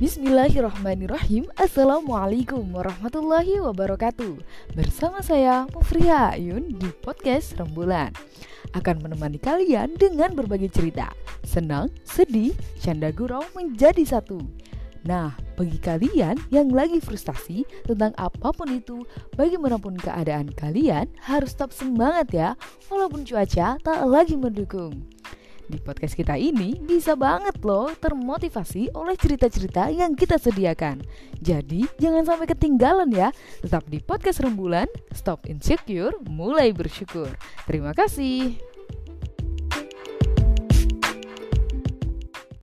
Bismillahirrahmanirrahim. Assalamualaikum warahmatullahi wabarakatuh. Bersama saya Mufriha Ayun di podcast Rembulan. Akan menemani kalian dengan berbagai cerita. Senang, sedih, canda gurau menjadi satu. Nah, bagi kalian yang lagi frustasi tentang apa pun itu, bagaimanapun keadaan kalian harus tetap semangat ya, walaupun cuaca tak lagi mendukung. Di podcast kita ini bisa banget loh termotivasi oleh cerita-cerita yang kita sediakan. Jadi jangan sampai ketinggalan ya. Tetap di podcast rembulan, stop insecure, mulai bersyukur. Terima kasih.